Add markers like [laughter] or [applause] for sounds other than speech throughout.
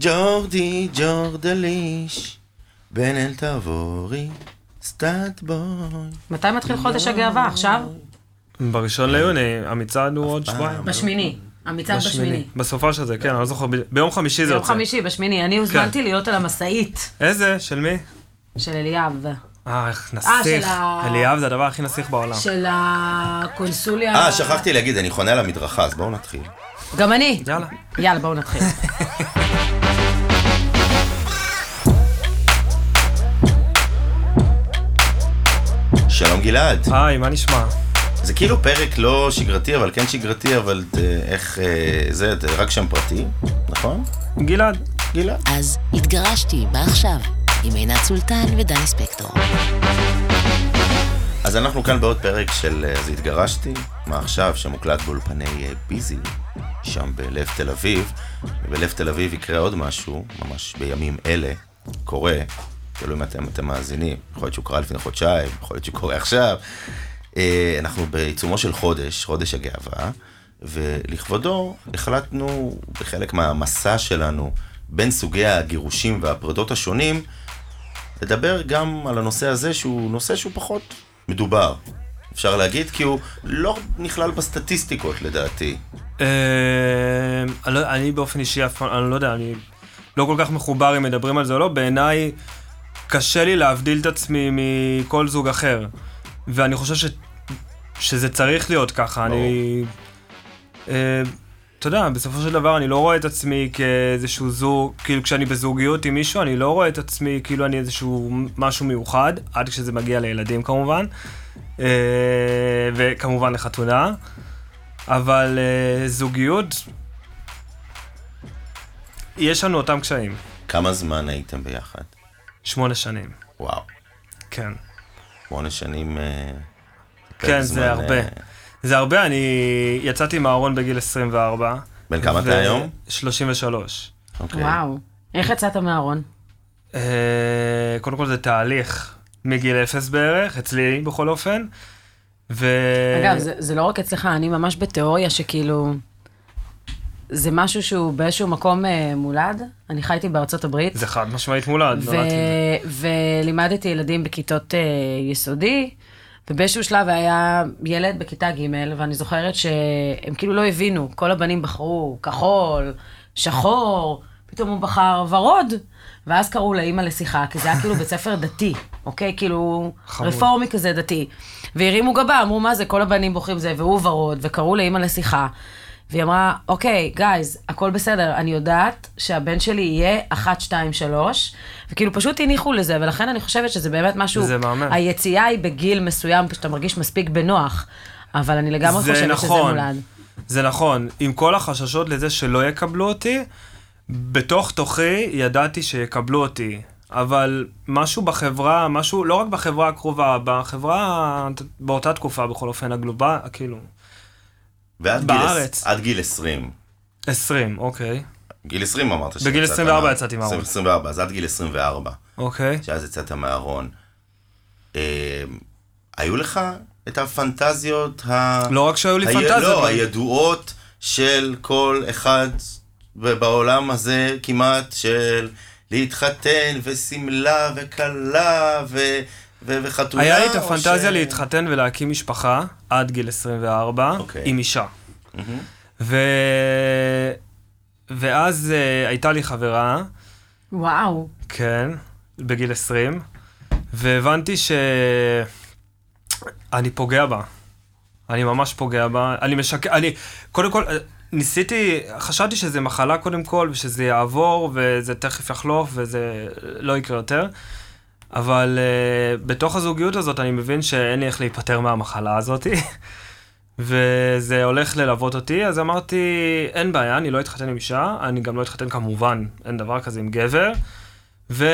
ג'ורדי, ג'ורדליש, בן אל תבורי, סטאט בוי. מתי מתחיל חודש הגאווה? עכשיו? בראשון ליוני, המצעד הוא עוד שבועיים. בשמיני. המצעד בשמיני. בסופה של זה, כן, אני לא זוכר, ביום חמישי זה יוצא. חמישי, בשמיני. אני הוזמנתי להיות על המשאית איזה? של מי? של אליאב. אה, איך של נסיך. ה- אליאב זה הדבר הכי נסיך בעולם. של הקונסוליה... אה, שכחתי להגיד, אני חונה על המדרכה, אז בואו נתחיל. גם אני. יאללה. יאללה, בואו נתחיל. [laughs] גלעד. היי, מה נשמע? זה כאילו פרק לא שגרתי, אבל כן שגרתי, אבל אה, איך... אה, זה זה רק שם פרטי, נכון? גלעד. גלעד. אז התגרשתי, מה עכשיו? עם עינת סולטן ודני ספקטור. אז אנחנו כאן בעוד פרק של אה, אז התגרשתי, מה עכשיו, שמוקלט באולפני אה, ביזי, שם בלב תל אביב. ובלב תל אביב יקרה עוד משהו, ממש בימים אלה, קורה, תלוי אם אתם, מאזינים, יכול להיות שהוא קרה לפני חודשיים, יכול להיות שהוא קורה עכשיו. אה, אנחנו בעיצומו של חודש, חודש הגאווה, ולכבודו החלטנו בחלק מהמסע שלנו בין סוגי הגירושים והפרדות השונים, לדבר גם על הנושא הזה שהוא נושא שהוא פחות מדובר. אפשר להגיד, כי הוא לא נכלל בסטטיסטיקות לדעתי. אה, לא- אני באופן אישי אף פעם, אני לא יודע, אני לא כל כך מחובר אם מדברים על זה או לא, בעיניי קשה לי להבדיל את עצמי מכל זוג אחר. ואני חושב ש... שזה צריך להיות ככה, אני... אה, אתה יודע, בסופו של דבר אני לא רואה את עצמי כאיזשהו זוג, כאילו כשאני בזוגיות עם מישהו, אני לא רואה את עצמי כאילו אני איזשהו משהו מיוחד, עד כשזה מגיע לילדים כמובן, אה, וכמובן לחתונה, אבל אה, זוגיות, יש לנו אותם קשיים. כמה זמן הייתם ביחד? שמונה שנים, וואו, כן. שמונה שנים... אה, כן, זה הרבה. אה, זה הרבה, אני יצאתי מהארון בגיל 24. בן כמה אתה היום? 33. אוקיי. וואו. איך יצאת מהארון? אה, קודם כל זה תהליך מגיל אפס בערך, אצלי בכל אופן. ו... אגב, זה, זה לא רק אצלך, אני ממש בתיאוריה שכאילו... זה משהו שהוא באיזשהו מקום אה, מולד. אני חייתי בארצות הברית. זה חד משמעית מולד, ו- נולדתי. ולימדתי ילדים בכיתות אה, יסודי, ובאיזשהו שלב היה ילד בכיתה ג', ואני זוכרת שהם כאילו לא הבינו, כל הבנים בחרו כחול, שחור, פתאום הוא בחר ורוד, ואז קראו לאימא לשיחה, כי זה היה כאילו בית ספר דתי, אוקיי? כאילו, חמוד. רפורמי כזה דתי. והרימו גבה, אמרו, מה זה, כל הבנים בוחרים זה, והוא ורוד, וקראו לאימא לשיחה. והיא אמרה, אוקיי, גייז, הכל בסדר, אני יודעת שהבן שלי יהיה 1, 2, 3, וכאילו פשוט הניחו לזה, ולכן אני חושבת שזה באמת משהו... זה מהמם. היציאה היא בגיל מסוים, שאתה מרגיש מספיק בנוח, אבל אני לגמרי זה חושבת נכון. שזה מולד. זה נכון, עם כל החששות לזה שלא יקבלו אותי, בתוך תוכי ידעתי שיקבלו אותי. אבל משהו בחברה, משהו, לא רק בחברה הקרובה, בחברה, באותה תקופה בכל אופן, הגלובל, כאילו, ועד גיל, בארץ. עד גיל 20. 20, אוקיי. גיל 20 אמרת שיצאת בגיל 24 מה- יצאתי מהארון. 24, אז עד גיל 24, אוקיי. שאז יצאת מהארון. אה, היו לך את הפנטזיות ה... לא רק שהיו לי ה- פנטזיות. לא, גם- הידועות של כל אחד בעולם הזה כמעט, של להתחתן ושמלה וכלה ו... וחתונה. היה לי את הפנטזיה ש- להתחתן ולהקים משפחה עד גיל 24 אוקיי. עם אישה. מהמם. ו... ואז uh, הייתה לי חברה, וואו. כן, בגיל 20, והבנתי שאני פוגע בה. אני ממש פוגע בה. אני משקר, אני, קודם כל, ניסיתי, חשבתי שזה מחלה קודם כל, ושזה יעבור, וזה תכף יחלוף, וזה לא יקרה יותר. אבל uh, בתוך הזוגיות הזאת אני מבין שאין לי איך להיפטר מהמחלה הזאת, [laughs] וזה הולך ללוות אותי, אז אמרתי, אין בעיה, אני לא אתחתן עם אישה, אני גם לא אתחתן כמובן, אין דבר כזה עם גבר, ו...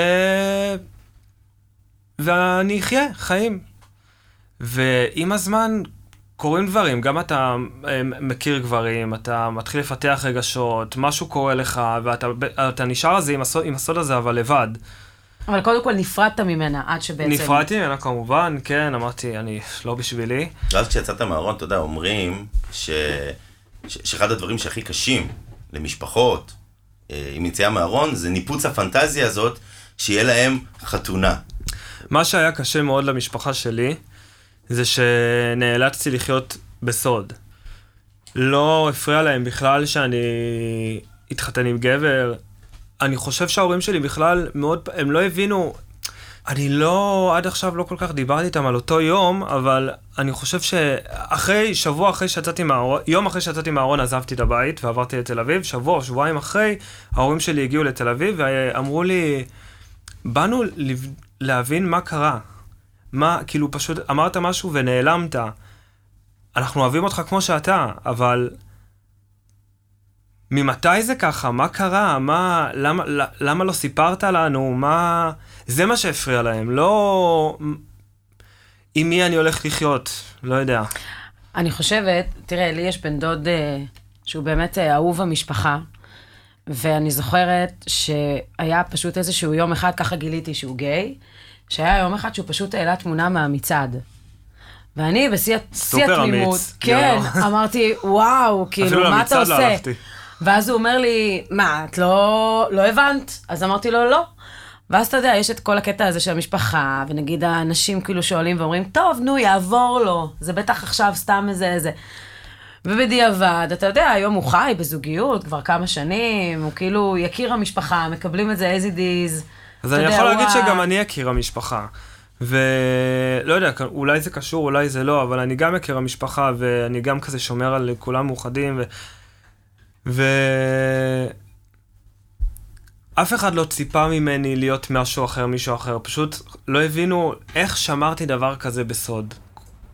ואני אחיה חיים. ועם הזמן קורים דברים, גם אתה אה, מכיר גברים, אתה מתחיל לפתח רגשות, משהו קורה לך, ואתה אתה נשאר אז עם הסוד, עם הסוד הזה, אבל לבד. אבל קודם כל נפרדת ממנה, עד שבעצם... נפרדתי ממנה כמובן, כן, אמרתי, אני לא בשבילי. ואז כשיצאת מהארון, אתה יודע, אומרים ש... ש... שאחד הדברים שהכי קשים למשפחות אה, עם יציאה מהארון, זה ניפוץ הפנטזיה הזאת, שיהיה להם חתונה. מה שהיה קשה מאוד למשפחה שלי, זה שנאלצתי לחיות בסוד. לא הפריע להם בכלל שאני אתחתן עם גבר. אני חושב שההורים שלי בכלל מאוד, הם לא הבינו, אני לא, עד עכשיו לא כל כך דיברתי איתם על אותו יום, אבל אני חושב שאחרי, שבוע אחרי שיצאתי מהארון, יום אחרי שיצאתי מהארון עזבתי את הבית ועברתי לתל אביב, שבוע, שבועיים אחרי, ההורים שלי הגיעו לתל אביב ואמרו לי, באנו להבין מה קרה. מה, כאילו פשוט אמרת משהו ונעלמת. אנחנו אוהבים אותך כמו שאתה, אבל ממתי זה ככה? מה קרה? מה, למה, למה לא סיפרת לנו? מה... זה מה שהפריע להם, לא... עם מי אני הולך לחיות, לא יודע. אני חושבת, תראה, לי יש בן דוד אה, שהוא באמת אה, אהוב המשפחה, ואני זוכרת שהיה פשוט איזשהו יום אחד, ככה גיליתי שהוא גיי, שהיה יום אחד שהוא פשוט העלה תמונה מהמצעד. ואני בשיא התמימות, כן. אמרתי, וואו, כאילו, אפילו מה אתה למצעד לא עושה? הלכתי. ואז הוא אומר לי, מה, את לא, לא הבנת? אז אמרתי לו, לא. ואז אתה יודע, יש את כל הקטע הזה של המשפחה, ונגיד האנשים כאילו שואלים ואומרים, טוב, נו, יעבור לו, זה בטח עכשיו סתם איזה איזה. ובדיעבד, אתה יודע, היום הוא חי בזוגיות כבר כמה שנים, הוא כאילו יקיר המשפחה, מקבלים את זה as it is. אז אני יודע, יכול להגיד ה- שגם אני אכיר המשפחה. ולא יודע, אולי זה קשור, אולי זה לא, אבל אני גם מכיר המשפחה, ואני גם כזה שומר על כולם מאוחדים, ו... ו... אף אחד לא ציפה ממני להיות משהו אחר, מישהו אחר. פשוט לא הבינו איך שמרתי דבר כזה בסוד.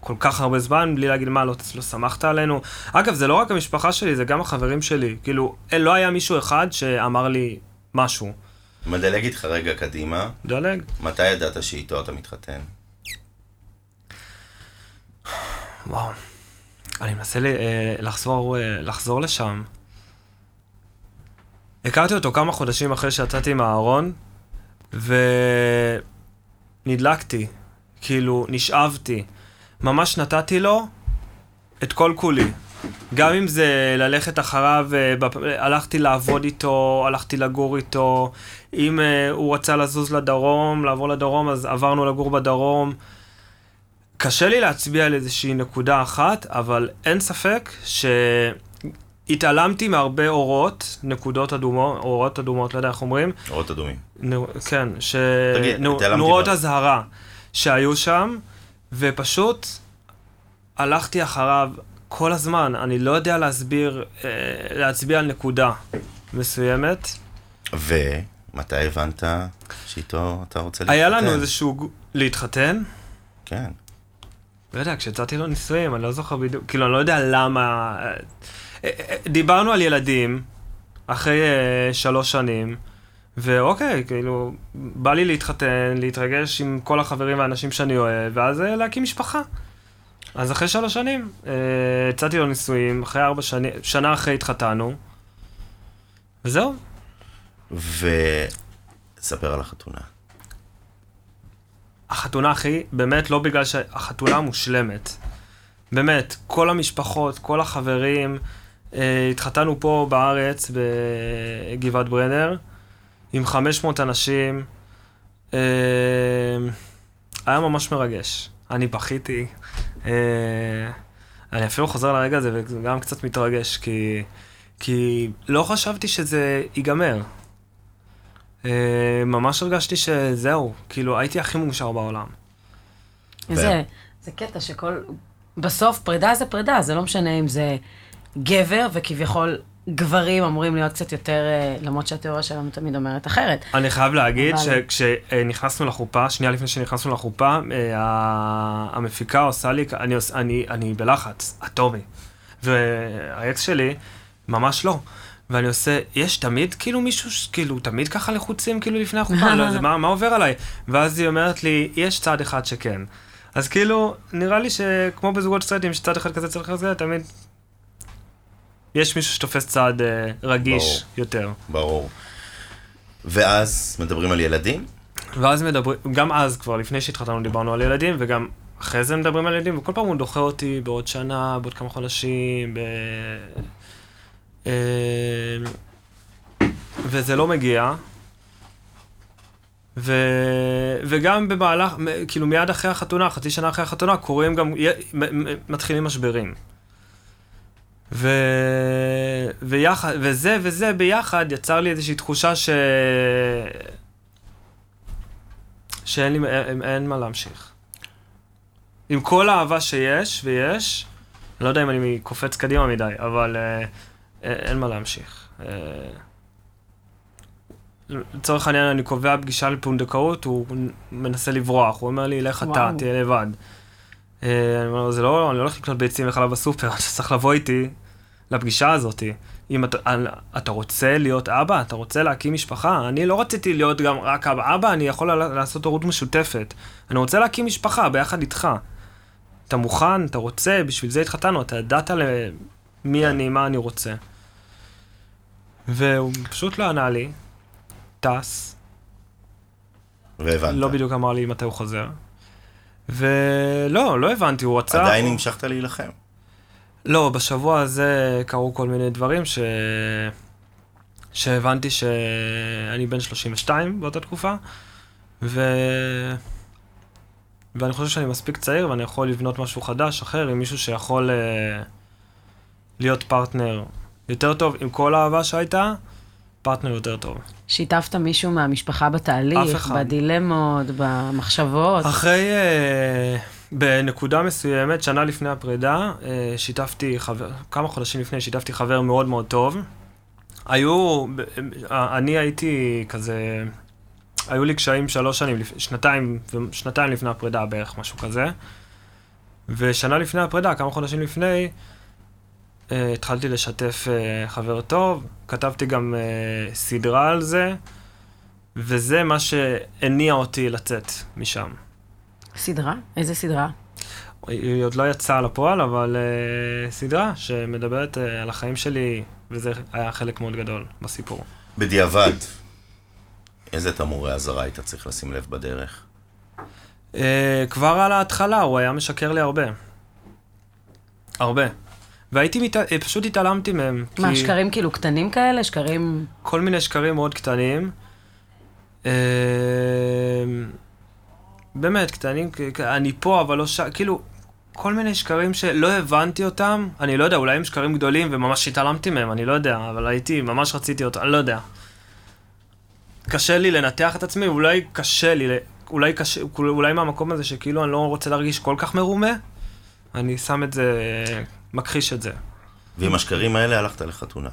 כל כך הרבה זמן, בלי להגיד מה, לא, לא שמחת עלינו. אגב, זה לא רק המשפחה שלי, זה גם החברים שלי. כאילו, לא היה מישהו אחד שאמר לי משהו. מדלג איתך רגע קדימה, דלג. מתי ידעת שאיתו אתה מתחתן? וואו. אני מנסה לי, אה, לחזור, אה, לחזור לשם. הכרתי אותו כמה חודשים אחרי שיצאתי מהארון, ונדלקתי. כאילו, נשאבתי. ממש נתתי לו את כל כולי. גם אם זה ללכת אחריו, אה, הלכתי לעבוד איתו, הלכתי לגור איתו. אם אה, הוא רצה לזוז לדרום, לעבור לדרום, אז עברנו לגור בדרום. קשה לי להצביע על איזושהי נקודה אחת, אבל אין ספק שהתעלמתי מהרבה אורות, נקודות אדומות, אורות אדומות, לא יודע איך אומרים, אורות אדומים. נו, כן, ש... תגיד, נו, התעלמתי נורות? אזהרה שהיו שם, ופשוט הלכתי אחריו כל הזמן. אני לא יודע להסביר, אה, להצביע על נקודה מסוימת. ומתי הבנת שאיתו אתה רוצה להתחתן? היה לנו איזשהו... להתחתן? כן. לא יודע, כשיצאתי לו נישואים, אני לא זוכר בדיוק, כאילו, אני לא יודע למה... אה, אה, אה, דיברנו על ילדים, אחרי אה, שלוש שנים, ואוקיי, כאילו, בא לי להתחתן, להתרגש עם כל החברים והאנשים שאני אוהב, ואז אה, להקים משפחה. אז אחרי שלוש שנים, יצאתי לו נישואים, אחרי ארבע שנים, שנה אחרי התחתנו, וזהו. וספר על החתונה. החתונה הכי, באמת לא בגלל שהחתונה מושלמת. באמת, כל המשפחות, כל החברים, אה, התחתנו פה בארץ, בגבעת ברנר, עם 500 אנשים. אה, היה ממש מרגש. אני בכיתי. אה, אני אפילו חוזר לרגע הזה וגם קצת מתרגש, כי, כי לא חשבתי שזה ייגמר. אה, ממש הרגשתי שזהו, כאילו הייתי הכי מאושר בעולם. זה, זה קטע שכל... בסוף פרידה זה פרידה, זה לא משנה אם זה גבר, וכביכול גברים אמורים להיות קצת יותר, אה, למרות שהתיאוריה שלנו תמיד אומרת אחרת. אני חייב להגיד אבל- שכשנכנסנו לחופה, שנייה לפני שנכנסנו לחופה, אה, המפיקה עושה לי, אני, אני, אני בלחץ, אטומי. והאקס שלי, ממש לא. ואני עושה, יש תמיד כאילו מישהו, כאילו, תמיד ככה לחוצים כאילו לפני החופה, לא, זה, [laughs] מה, מה עובר עליי? ואז היא אומרת לי, יש צד אחד שכן. אז כאילו, נראה לי שכמו בזוגות סטרייטים, שצד אחד כזה, צד אחד כזה, תמיד יש מישהו שתופס צד אה, רגיש ברור. יותר. ברור. ואז מדברים על ילדים? ואז מדברים, גם אז כבר, לפני שהתחתנו דיברנו על ילדים, וגם אחרי זה מדברים על ילדים, וכל פעם הוא דוחה אותי בעוד שנה, בעוד כמה חודשים, ב... אה, וזה לא מגיע. ו... וגם במהלך, כאילו מיד אחרי החתונה, חצי שנה אחרי החתונה, קורים גם, מתחילים משברים. ו... ויחד, וזה וזה ביחד יצר לי איזושהי תחושה ש... שאין לי, אין, אין מה להמשיך. עם כל האהבה שיש, ויש, אני לא יודע אם אני קופץ קדימה מדי, אבל אה, אין מה להמשיך. אה, לצורך העניין, אני קובע פגישה לפונדקאות, הוא מנסה לברוח, הוא אומר לי, לך אתה, תהיה לבד. אה, אני אומר, זה לא, אני לא הולך לקנות ביצים וחלב בסופר, [laughs] אתה צריך לבוא איתי לפגישה הזאת. אם אתה, אתה רוצה להיות אבא, אתה רוצה להקים משפחה, אני לא רציתי להיות גם רק אבא, אבא, אני יכול לעשות הורות משותפת. אני רוצה להקים משפחה ביחד איתך. אתה מוכן, אתה רוצה, בשביל זה התחתנו, אתה ידעת למי אני, מה אני רוצה. והוא פשוט לא ענה לי, טס. והבנת. לא בדיוק אמר לי מתי הוא חוזר. ולא, לא הבנתי, הוא רצה... עדיין המשכת להילחם. לא, בשבוע הזה קרו כל מיני דברים ש... שהבנתי שאני בן 32 באותה תקופה, ו... ואני חושב שאני מספיק צעיר ואני יכול לבנות משהו חדש, אחר, עם מישהו שיכול uh, להיות פרטנר יותר טוב, עם כל האהבה שהייתה, פרטנר יותר טוב. שיתפת מישהו מהמשפחה בתהליך, בדילמות, במחשבות? אחרי, uh, בנקודה מסוימת, שנה לפני הפרידה, uh, שיתפתי חבר, כמה חודשים לפני, שיתפתי חבר מאוד מאוד טוב. היו, אני הייתי כזה... היו לי קשיים שלוש שנים, שנתיים, שנתיים לפני הפרידה בערך, משהו כזה. ושנה לפני הפרידה, כמה חודשים לפני, uh, התחלתי לשתף uh, חבר טוב, כתבתי גם uh, סדרה על זה, וזה מה שהניע אותי לצאת משם. סדרה? איזה סדרה? היא עוד לא יצאה לפועל, אבל uh, סדרה שמדברת uh, על החיים שלי, וזה היה חלק מאוד גדול בסיפור. בדיעבד, איזה תמורי אזהרה היית צריך לשים לב בדרך? Uh, כבר על ההתחלה, הוא היה משקר לי הרבה. הרבה. והייתי, מת... פשוט התעלמתי מהם. מה, כי... שקרים כאילו קטנים כאלה? שקרים... כל מיני שקרים מאוד קטנים. Uh, באמת, קטנים, אני פה, אבל לא ש... כאילו, כל מיני שקרים שלא הבנתי אותם, אני לא יודע, אולי הם שקרים גדולים וממש התעלמתי מהם, אני לא יודע, אבל הייתי, ממש רציתי אותם, אני לא יודע. קשה לי לנתח את עצמי, אולי קשה לי, אולי קשה, אולי מהמקום הזה שכאילו אני לא רוצה להרגיש כל כך מרומה, אני שם את זה, מכחיש את זה. ועם השקרים האלה הלכת לחתונה.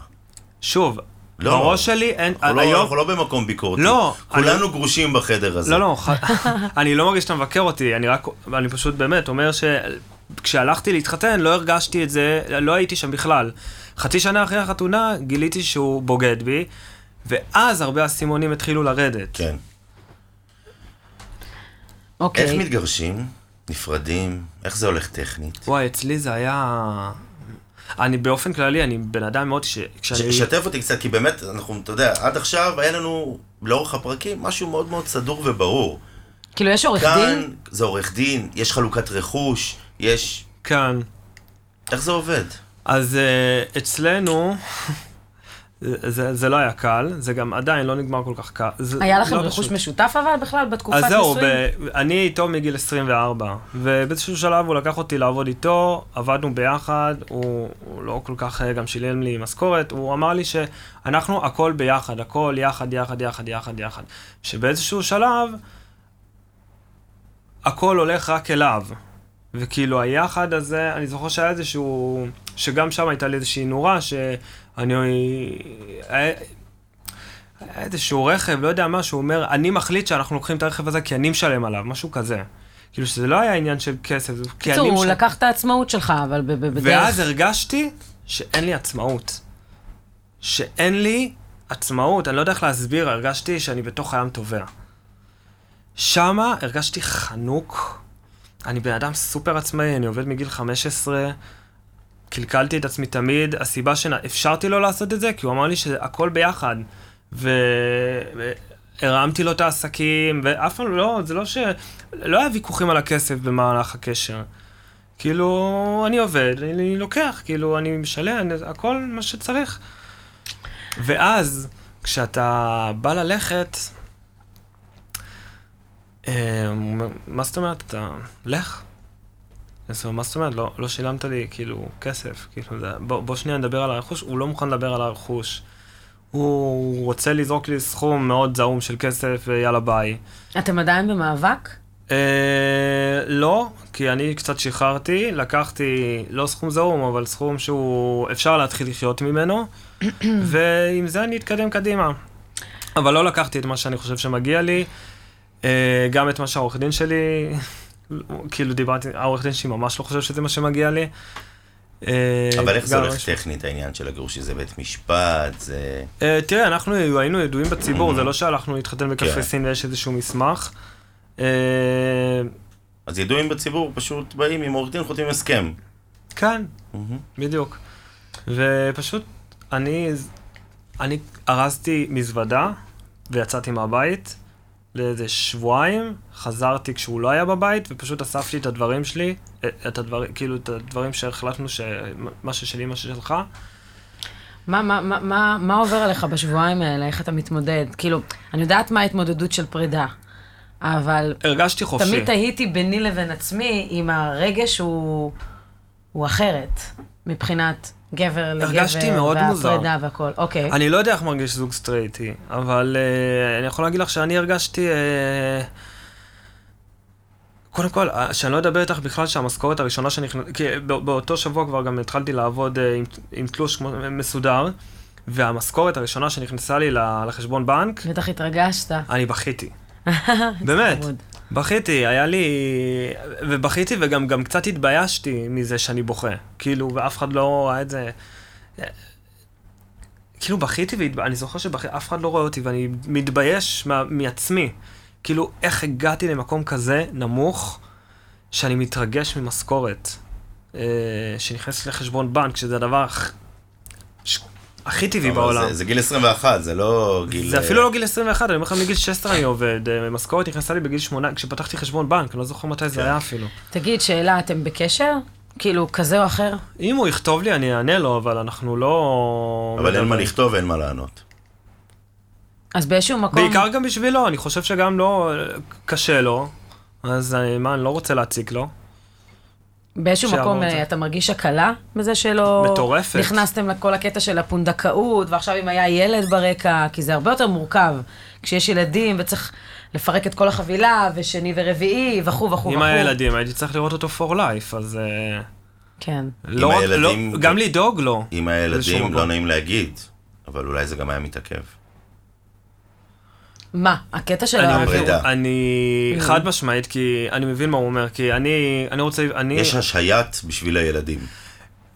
שוב, לא, בראש שלי אין... אנחנו, היום... לא, אנחנו לא במקום ביקורתי. לא. כולנו אני... גרושים בחדר הזה. לא, לא, ח... [laughs] אני לא מרגיש שאתה מבקר אותי, אני רק, אני פשוט באמת אומר שכשהלכתי להתחתן לא הרגשתי את זה, לא הייתי שם בכלל. חצי שנה אחרי החתונה גיליתי שהוא בוגד בי, ואז הרבה אסימונים התחילו לרדת. כן. אוקיי. איך מתגרשים? נפרדים? איך זה הולך טכנית? וואי, אצלי זה היה... אני באופן כללי, אני בן אדם מאוד ש... כשאני... שתף אותי קצת, כי באמת, אנחנו, אתה יודע, עד עכשיו היה לנו, לאורך הפרקים, משהו מאוד מאוד סדור וברור. כאילו, יש עורך כאן, דין? כאן זה עורך דין, יש חלוקת רכוש, יש... כאן. איך זה עובד? אז uh, אצלנו... זה, זה לא היה קל, זה גם עדיין לא נגמר כל כך קל. זה היה לכם לא רכוש. משותף אבל בכלל בתקופת נישואים? אז זהו, ב, אני איתו מגיל 24, ובאיזשהו שלב הוא לקח אותי לעבוד איתו, עבדנו ביחד, הוא, הוא לא כל כך אה, גם שילם לי משכורת, הוא אמר לי שאנחנו הכל ביחד, הכל יחד, יחד, יחד, יחד, יחד. שבאיזשהו שלב, הכל הולך רק אליו. וכאילו היחד הזה, אני זוכר שהיה איזשהו, שגם שם הייתה לי איזושהי נורה, שאני, היה איזשהו רכב, לא יודע מה, שהוא אומר, אני מחליט שאנחנו לוקחים את הרכב הזה כי אני משלם עליו, משהו כזה. כאילו שזה לא היה עניין של כסף, זה כי אני... משלם. הוא לקח את העצמאות שלך, אבל בדרך... ואז הרגשתי שאין לי עצמאות. שאין לי עצמאות, אני לא יודע איך להסביר, הרגשתי שאני בתוך הים טובע. שמה הרגשתי חנוק. אני בן אדם סופר עצמאי, אני עובד מגיל 15, קלקלתי את עצמי תמיד, הסיבה שאפשרתי לו לעשות את זה, כי הוא אמר לי שהכל ביחד. והרמתי לו את העסקים, ואף פעם לא, זה לא ש... לא היה ויכוחים על הכסף במהלך הקשר. כאילו, אני עובד, אני לוקח, כאילו, אני משלם, הכל מה שצריך. ואז, כשאתה בא ללכת, אה, מה זאת אומרת? אתה... לך. אז הוא מה זאת אומרת? לא, לא שילמת לי, כאילו, כסף. כאילו, זה, בוא, בוא שנייה נדבר על הרכוש. הוא לא מוכן לדבר על הרכוש. הוא רוצה לזרוק לי סכום מאוד זעום של כסף, ויאללה ביי. אתם עדיין במאבק? אה, לא, כי אני קצת שחררתי, לקחתי לא סכום זעום, אבל סכום שהוא אפשר להתחיל לחיות ממנו, [clears throat] ועם זה אני אתקדם קדימה. אבל לא לקחתי את מה שאני חושב שמגיע לי, אה, גם את מה שהעורך דין שלי, כאילו דיברתי, העורך דין שלי ממש לא חושב שזה מה שמגיע לי. אה, אבל איך זה הולך טכנית העניין של הגירוש? זה בית משפט, זה... אה, תראה, אנחנו היינו ידועים בציבור, זה לא שהלכנו להתחתן בקפריסין ויש איזשהו מסמך. אה, אז ידועים בציבור פשוט באים עם עורך דין, חותמים הסכם. כן, מהמם. בדיוק. ופשוט, אני, אני ארזתי מזוודה ויצאתי מהבית לאיזה שבועיים, חזרתי כשהוא לא היה בבית, ופשוט אספתי את הדברים שלי, את הדברים, כאילו, את הדברים שהחלטנו שמה ששלי, מה ששלך. מה, מה, מה, מה, מה עובר עליך בשבועיים האלה? איך אתה מתמודד? כאילו, אני יודעת מה ההתמודדות של פרידה, אבל הרגשתי חופשי. תמיד תהיתי ביני לבין עצמי אם הרגש הוא, הוא אחרת, מבחינת גבר לגבר, הרגשתי מאוד מוזר. והפרידה והכל. אוקיי. אני לא יודע איך מרגיש זוג סטרייטי, אבל uh, אני יכול להגיד לך שאני הרגשתי... Uh, קודם כל, uh, שאני לא אדבר איתך בכלל שהמשכורת הראשונה שנכנסת... כי בא- באותו שבוע כבר גם התחלתי לעבוד עם, עם תלוש מסודר, והמשכורת הראשונה שנכנסה לי לחשבון בנק, בטח התרגשת. אני בכיתי. [laughs] באמת. בכיתי, היה לי... ובכיתי וגם גם קצת התביישתי מזה שאני בוכה. כאילו, ואף אחד לא ראה את זה... כאילו, בכיתי ואני זוכר שאף אחד לא רואה אותי ואני מתבייש מה... מעצמי. כאילו, איך הגעתי למקום כזה נמוך, שאני מתרגש ממשכורת אה, שנכנסת לחשבון בנק, שזה הדבר. הכי טבעי בעולם. זה- זה גיל 21, זה לא גיל... זה אפילו לא גיל 21, אני אומר לך, מגיל 16 אני עובד. אה, משכורת נכנסה לי בגיל 8, כשפתחתי חשבון בנק, אני לא זוכר מתי זה כן. היה אפילו. תגיד, שאלה, אתם בקשר? כאילו, כזה או אחר? אם הוא יכתוב לי, אני אענה לו, אבל אנחנו לא... אבל אין מה. לכתוב ואין מה לענות. אז באיזשהו מקום... בעיקר גם בשבילו, אני חושב שגם לא... קשה לו, אז אני, מה, אני לא רוצה להציק לו. באיזשהו מקום את זה. אה, אתה מרגיש הקלה בזה שלא... מטורפת. נכנסתם לכל הקטע של הפונדקאות, ועכשיו אם היה ילד ברקע, כי זה הרבה יותר מורכב. כשיש ילדים וצריך לפרק את כל החבילה, ושני ורביעי, וכו' וכו' וכו'. אם היה ילדים, הייתי צריך לראות אותו for life, אז... אה, כן. לא לא, הילדים- גם לדאוג לו. עם הילדים. לא נעים להגיד, אבל אולי זה גם היה מתעכב. מה, הקטע של אני. אני חד משמעית, כי אני מבין מה הוא אומר, כי אני, אני רוצה, אני... יש השהיית בשביל הילדים.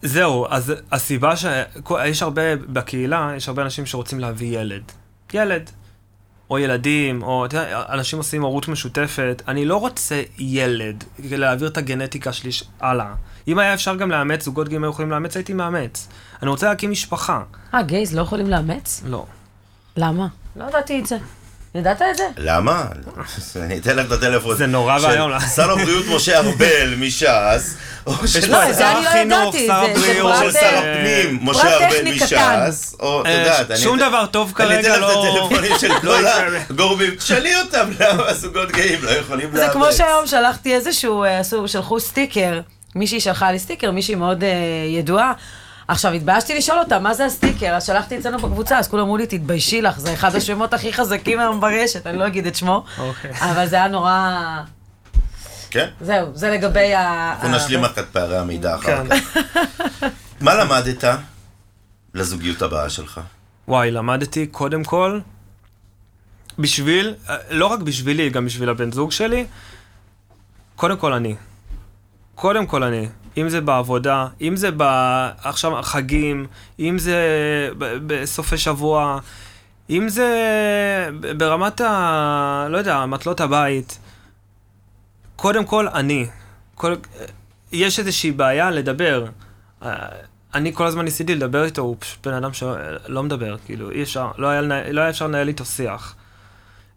זהו, אז הסיבה ש... יש הרבה, בקהילה, יש הרבה אנשים שרוצים להביא ילד. ילד. או ילדים, או אתה יודע, אנשים עושים הורות משותפת. אני לא רוצה ילד, כדי להעביר את הגנטיקה שלי הלאה. אם היה אפשר גם לאמץ, זוגות גאים היו יכולים לאמץ, הייתי מאמץ. אני רוצה להקים משפחה. אה, גייז לא יכולים לאמץ? לא. למה? לא ידעתי את זה. ידעת את זה? למה? אני אתן לך את הטלפון. זה נורא של ואיום. שר הבריאות משה ארבל מש"ס, או של לא, שר אני לא החינוך, ידעתי, שר הבריאות, של שר אה, הפנים משה ארבל. מש"ס, או, את אה, יודעת, אני שום דבר טוב אני כרגע אתן לך את לא... הטלפונים של [laughs] כל יקרה. הגורמים, תשאלי אותם למה זוגות גאים לא יכולים לאמץ. זה כמו שהיום שלחתי איזשהו, אה, שלחו סטיקר, מישהי שלחה לי סטיקר, מישהי מאוד אה, ידועה. עכשיו, התביישתי לשאול אותה, מה זה הסטיקר? אז שלחתי אצלנו בקבוצה, אז כולם אמרו לי, תתביישי לך, זה אחד השמות הכי חזקים היום ברשת, אני לא אגיד את שמו. אוקיי. אבל זה היה נורא... כן? זהו, זה לגבי ה... אנחנו נשלים לך את פערי המידע אחר כן. כך. מה למדת לזוגיות הבאה שלך? וואי, למדתי קודם כל, בשביל, לא רק בשבילי, גם בשביל הבן זוג שלי, קודם כל אני. קודם כל אני. אם זה בעבודה, אם זה. עכשיו חגים, אם זה בסופי שבוע, אם זה ברמת ה... לא יודע, מטלות הבית. קודם כל אני. כל... יש איזושהי בעיה לדבר. אה, אני כל הזמן ניסיתי לדבר איתו, הוא פשוט בן אדם שלא מדבר, כאילו, אי אפשר, לא היה, לא היה אפשר לנהל איתו שיח.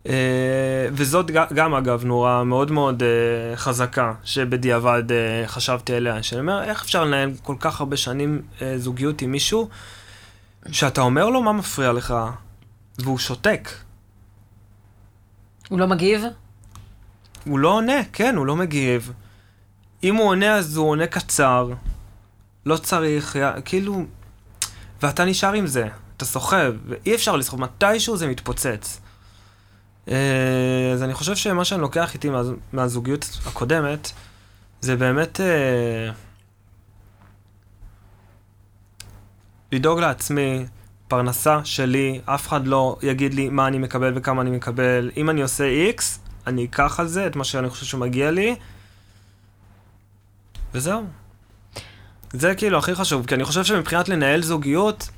אה, וזאת גם, אגב, נורה מאוד מאוד אה, חזקה, שבדיעבד אה, חשבתי עליה, שאני אומר, איך אפשר לנהל כל כך הרבה שנים זוגיות עם מישהו, שאתה אומר לו מה מפריע לך, והוא שותק. הוא לא מגיב? הוא לא עונה, כן, הוא לא מגיב. אם הוא עונה, אז הוא עונה קצר. לא צריך, כאילו... ואתה נשאר עם זה, אתה סוחב, ואי אפשר לסחוב, מתישהו זה מתפוצץ. אה, אז אני חושב שמה שאני לוקח איתי מה, מהזוגיות הקודמת, זה באמת אה, לדאוג לעצמי, פרנסה שלי, אף אחד לא יגיד לי מה אני מקבל וכמה אני מקבל. אם אני עושה איקס, אני אקח על זה את מה שאני חושב שמגיע לי, וזהו. זה כאילו הכי חשוב, כי אני חושב שמבחינת לנהל זוגיות,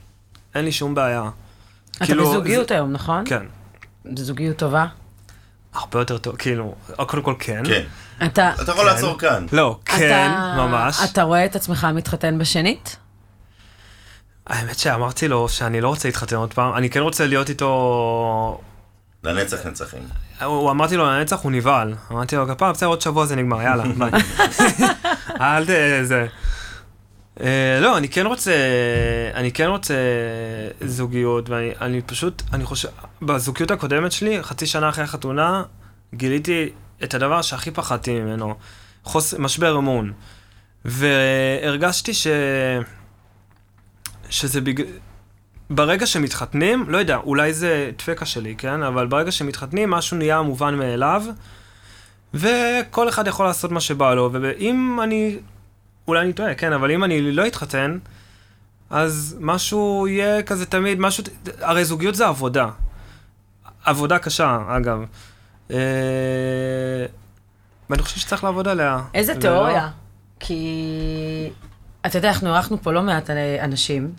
אין לי שום בעיה. אתה כאילו, בזוגיות זה- היום, נכון? כן. זו זוגיות טובה. הרבה יותר טוב, כאילו, קודם כל כן. כן. אתה... אתה יכול לעצור כאן. לא, כן, אתה- ממש. אתה רואה את עצמך מתחתן בשנית? האמת שאמרתי לו שאני לא רוצה להתחתן עוד פעם, אני כן רוצה להיות איתו... לנצח נצחים. הוא אמרתי לו לנצח הוא נבהל. אמרתי לו, הפעם בסדר עוד שבוע זה נגמר, יאללה, ביי. [laughs] אל ת... זה... אה, לא, אני כן רוצה, אני כן רוצה זוגיות, ואני אני פשוט, אני חושב, בזוגיות הקודמת שלי, חצי שנה אחרי החתונה, גיליתי את הדבר שהכי פחדתי ממנו, חוס... משבר אמון. והרגשתי ש... שזה בג... ברגע שמתחתנים, לא יודע, אולי זה דפקה שלי, כן? אבל ברגע שמתחתנים, משהו נהיה מובן מאליו, וכל אחד יכול לעשות מה שבא לו, ואם אני, אולי אני טועה, כן, אבל אם אני לא אתחתן, אז משהו יהיה כזה תמיד, משהו, הרי זוגיות זה עבודה. עבודה קשה, אגב. אה... ואני חושב שצריך לעבוד עליה. איזה ולא- תיאוריה. כי, אתה יודע, אנחנו ערכנו פה לא מעט אנשים,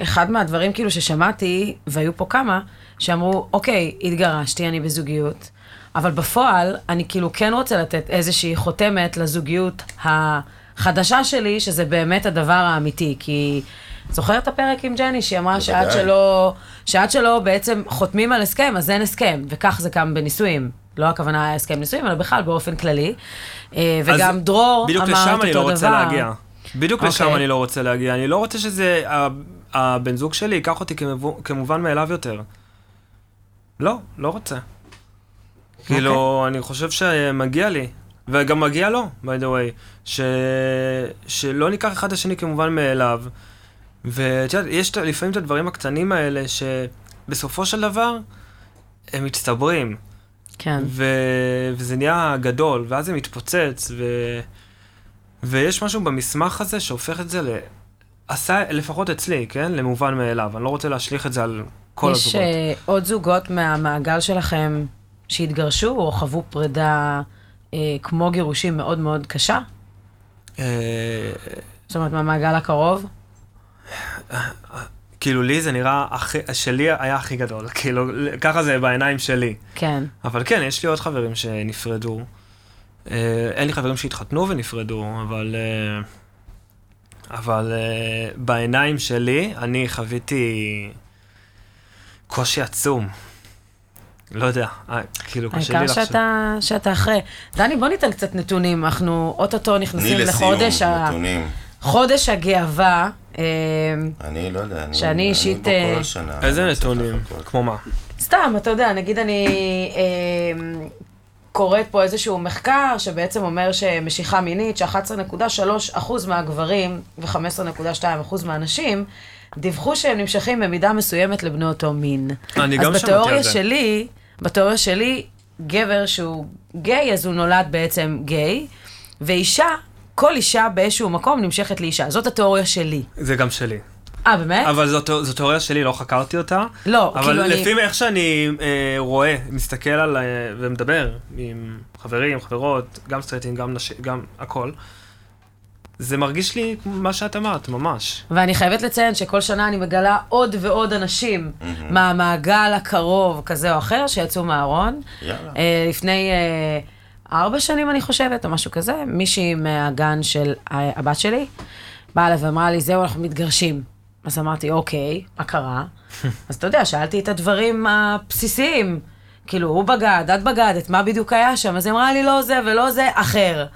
ואחד מהדברים כאילו ששמעתי, והיו פה כמה, שאמרו, אוקיי, התגרשתי, אני בזוגיות, אבל בפועל, אני כאילו כן רוצה לתת איזושהי חותמת לזוגיות החדשה שלי, שזה באמת הדבר האמיתי, כי... זוכר את הפרק עם ג'ני, שהיא אמרה שעד. שלא, שעד שלא בעצם חותמים על הסכם, אז אין הסכם, וכך זה גם בנישואים. לא הכוונה הסכם נישואים, אלא בכלל באופן כללי. אה, וגם דרור בדיוק אמר לשם את אני אותו לא דבר. רוצה להגיע. בדיוק לשם אוקיי. אני לא רוצה להגיע. אני לא רוצה שזה, הבן זוג שלי ייקח אותי כמובן מאליו יותר. לא, לא רוצה. כאילו, אוקיי. אני חושב שמגיע לי, וגם מגיע לו, by the way, ש... שלא ניקח אחד את השני כמובן מאליו. ואת יודעת, יש לפעמים את הדברים הקטנים האלה, שבסופו של דבר, הם מצטברים. כן. ו... וזה נהיה גדול, ואז זה מתפוצץ, ו... ויש משהו במסמך הזה שהופך את זה ל... עשה, לפחות אצלי, כן? למובן מאליו. אני לא רוצה להשליך את זה על כל יש הזוגות. אה, עוד זוגות מהמעגל שלכם שהתגרשו או חוו פרידה אה, כמו גירושים מאוד מאוד קשה? אה, זאת אומרת, מהמעגל הקרוב? כאילו, לי זה נראה, הכי, שלי היה הכי גדול. [laughs] כאילו, ככה זה בעיניים שלי. כן. אבל כן, יש לי עוד חברים שנפרדו. אה, אין לי חברים שהתחתנו ונפרדו, אבל... אה, אבל אה, בעיניים שלי, אני חוויתי קושי עצום. לא יודע, אה, כאילו, קשה לי העיקר לחשוב. שאתה, שאתה אחרי. דני, בוא ניתן קצת נתונים. אנחנו אוטוטו נכנסים לסיום לחודש ה... נתונים. חודש הגאווה. אה, אני לא יודע, אני שאני אישית, אני אה, כל השנה. איזה אני צריך נתונים? כמו מה? סתם, אתה יודע, נגיד אני אה, קוראת פה איזשהו מחקר שבעצם אומר שמשיכה מינית, ש-11.3% מהגברים ו-15.2% מהנשים דיווחו שהם נמשכים במידה מסוימת לבני אותו מין. אני גם אז שמעתי על בתיאוריה זה. שלי, בתיאוריה שלי, גבר שהוא גיי, אז הוא נולד בעצם גיי, ואישה, כל אישה באיזשהו מקום נמשכת לאישה. זאת התיאוריה שלי. זה גם שלי. אה, באמת? אבל זאת, זאת תיאוריה שלי, לא חקרתי אותה. לא, אבל כאילו אני... לפי איך שאני אה, רואה, מסתכל על... אה, ומדבר עם חברים, חברות, גם סטרייטים, גם נשים, גם הכל, זה מרגיש לי מה שאת אמרת, ממש. ואני חייבת לציין שכל שנה אני מגלה עוד ועוד אנשים מהמעגל הקרוב כזה או אחר שיצאו מהארון. יאללה. אה, לפני אה, ארבע שנים, אני חושבת, או משהו כזה, מישהי מהגן של הבת שלי באה אליי ואמרה לי, זהו, אנחנו מתגרשים. אז אמרתי, אוקיי, מה קרה? [laughs] אז אתה יודע, שאלתי את הדברים הבסיסיים. כאילו, הוא בגד, את בגדת, מה בדיוק היה שם? אז היא אמרה לי, לא זה ולא זה, אחר.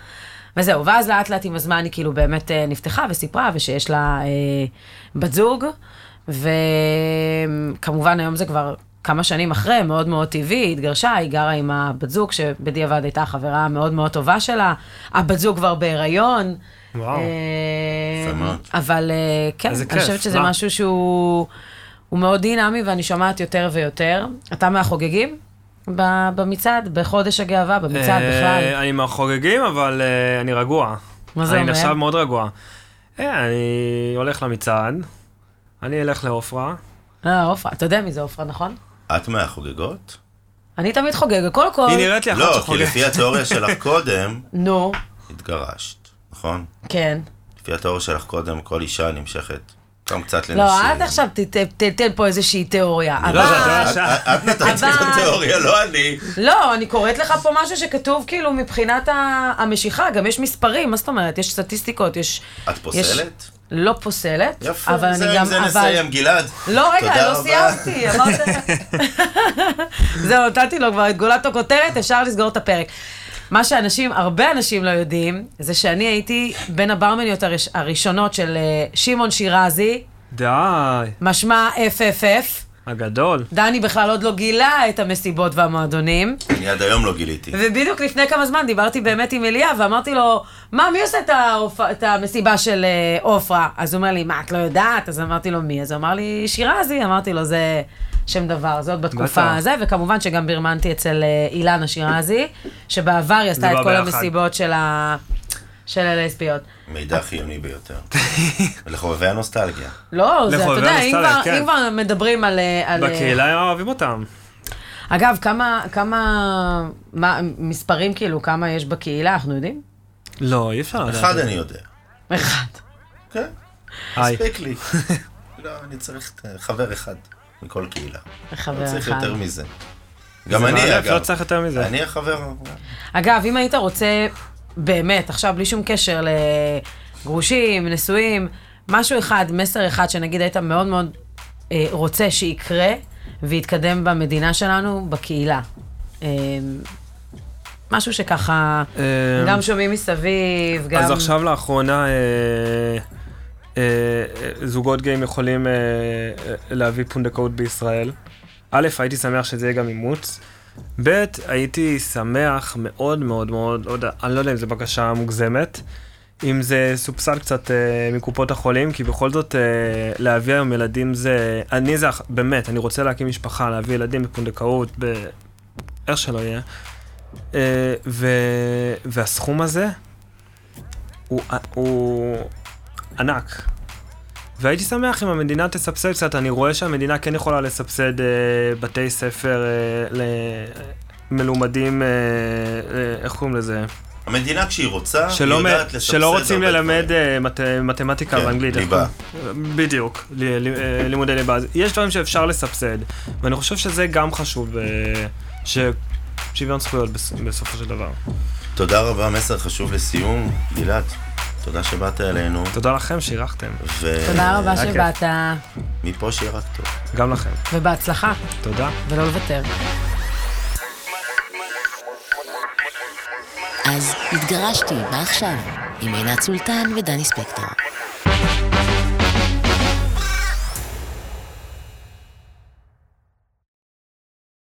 וזהו, ואז לאט לאט עם הזמן היא כאילו באמת אה, נפתחה וסיפרה, ושיש לה אה, בת זוג, וכמובן היום זה כבר כמה שנים אחרי, מאוד מאוד טבעי, היא התגרשה, היא גרה עם הבת זוג, שבדיעבד הייתה חברה מאוד מאוד טובה שלה, הבת זוג כבר בהיריון. וואו. אה, מאוד. אבל אה, כן, אני כיף, חושבת שזה מה? משהו שהוא הוא מאוד דינמי, ואני שומעת יותר ויותר. אתה מהחוגגים במצעד, בחודש הגאווה, במצעד אה, בכלל? אני מהחוגגים, אבל אה, אני רגוע. מה זה אני אומר? נחשב מאוד רגוע. אה, אני הולך למצעד, אני אלך לעופרה. אה, עופרה, אתה יודע מי זה עופרה, נכון? את מהחוגגות? אני תמיד חוגגת, קודם כל... היא נראית לי אחת לא, כי שחוגגת. לפי התיאוריה שלך [laughs] קודם, נו, התגרשת, נכון? כן. לפי התיאוריה שלך קודם, כל אישה נמשכת גם קצת לנשים. לא, אל עכשיו תתן פה איזושהי תיאוריה. לא, את-. את נתת את התיאוריה, לא אני. לא, אני קוראת לך פה משהו שכתוב כאילו מבחינת המשיכה, גם יש מספרים, מה זאת אומרת? יש סטטיסטיקות, יש... את פוסלת? לא פוסלת, יפה, אבל זה אני עם גם... זה אבל- נסיים, גלעד. לא, רגע, לא. סיימתי, אמרת... [laughs] זהו, נתתי לו כבר את גולת הכותרת, אפשר לסגור את הפרק. מה שאנשים, הרבה אנשים לא יודעים, זה שאני הייתי בין הברמניות הראש- הראשונות של אה, שמעון שירזי, די, משמע FFF. הגדול. דני בכלל עוד לא גילה את המסיבות והמועדונים. אני עד היום לא גיליתי. ובדיוק לפני כמה זמן דיברתי באמת עם אליה, ואמרתי לו, מה, מי עושה את, ההופ... את המסיבה של אה, עופרה? אז הוא אומר לי, מה, את לא יודעת? אז אמרתי לו, מי? אז הוא אמר לי, שירזי. אמרתי לו, זה שם דבר, זה עוד בתקופה. הזה, וכמובן שגם בירמנתי אצל אה, אילנה שירזי, שבעבר היא עשתה את כל. המסיבות של, ה... של הלסביות. מידע חיוני ביותר. [laughs] לחובבי הנוסטלגיה. לא, זה, אתה יודע, אם הנוסטלגיה, כבר, כן. אם כבר מדברים על... אה, על אה, בקהילה הם אוהבים אותם. אגב, כמה, כמה, מה, מספרים כאילו, כמה יש בקהילה, אנחנו יודעים? לא, אי אפשר לדעת. אחד אני יודע. אחד. כן, היי. מספיק לי. [laughs] לא, אני צריך אה, חבר אחד מכל קהילה. חבר לא צריך אחד. יותר מזה. גם אני, אגב. לא צריך יותר מזה. אני החבר. אגב, אם היית רוצה, באמת, עכשיו בלי שום קשר לגרושים, נשואים, משהו אחד, מסר אחד שנגיד היית מאוד מאוד אה, רוצה שיקרה ויתקדם במדינה שלנו, בקהילה. אה, משהו שככה, אה, גם שומעים מסביב, גם... אז עכשיו לאחרונה אה, זוגות גאים יכולים אה, אה, להביא פונדקאות בישראל. א', הייתי שמח שזה יהיה גם אימוץ. ב', הייתי שמח מאוד מאוד מאוד, לא יודע, אני לא יודע אם זו בקשה מוגזמת, אם זה סובסד קצת אה, מקופות החולים, כי בכל זאת אה, להביא היום ילדים זה, אני זה, באמת, אני רוצה להקים משפחה, להביא ילדים בפונדקאות, ב... איך שלא יהיה. אה, ו... והסכום הזה הוא, הוא ענק. והייתי שמח אם המדינה תסבסד קצת, אני רואה שהמדינה כן יכולה לסבסד אה, בתי ספר אה, למלומדים, אה, אה, איך קוראים לזה? המדינה כשהיא רוצה, היא שלא, יודעת לסבסד שלא רוצים הרבה ללמד דברים. אה, מת, מתמטיקה כן, ואנגלית. ליבה. קוראים? בדיוק, ל, ל, אה, לימודי ליבה. יש דברים שאפשר לסבסד, ואני חושב שזה גם חשוב, אה, ששוויון זכויות בס- בסופו של דבר. תודה רבה, מסר חשוב לסיום. גלעד, תודה שבאת אלינו. תודה לכם שאירחתם, ו- תודה רבה. שבאת, מפה שיהיה רק טוב. גם לכם. ובהצלחה, תודה. ולא לוותר. אז התגרשתי, מה עכשיו? עם עינת סולטן ודני ספקטור.